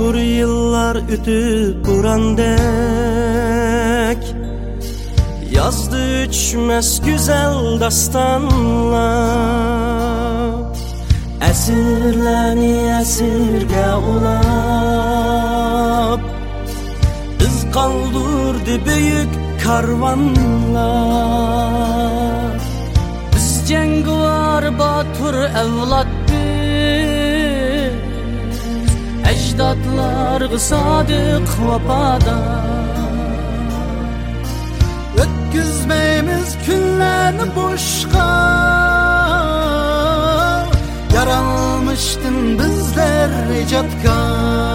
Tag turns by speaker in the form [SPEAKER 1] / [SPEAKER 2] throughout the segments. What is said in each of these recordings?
[SPEAKER 1] Çukur yıllar ötüp burandek Yazdı üçmez güzel dastanlar Esirleni esirge ulap. Iz kaldırdı büyük karvanlar Biz cenguvar batur evlat ecdadlar sadık vefada Ötküzmeyimiz günlerini boşka. Yaralmıştın bizler icatka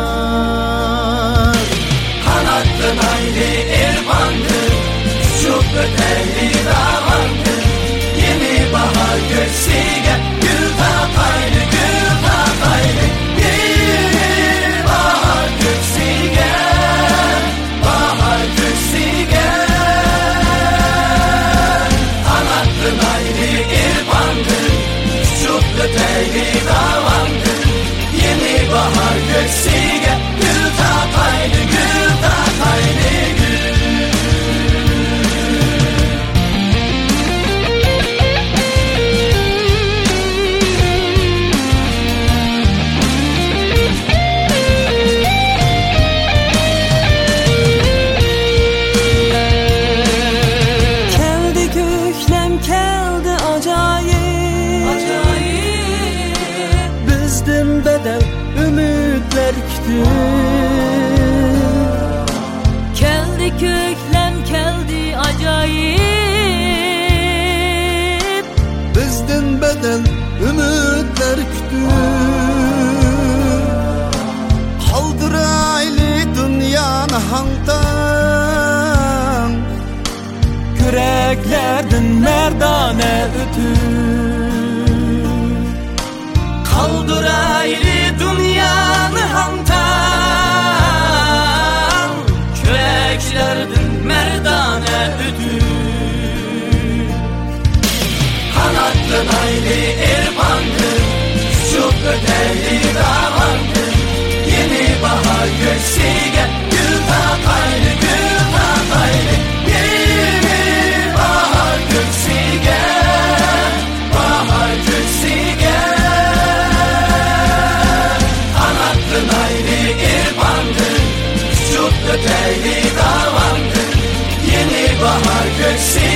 [SPEAKER 1] kütü Keldi köklem keldi acayip.
[SPEAKER 2] Bizden bedel ümitler kütü. Kaldıraylı dünyanı hangtan.
[SPEAKER 1] Yüreklerden merdane ötü Kaldır ayrı Hakkın hayli irmandır Çok öteli davandır. Yeni bahar göksigen Gül tataylı gül tataylı Yeni bahar göksigen Bahar göksigen Hakkın hayli irmandır Çok öteli davandır. Yeni bahar göksigen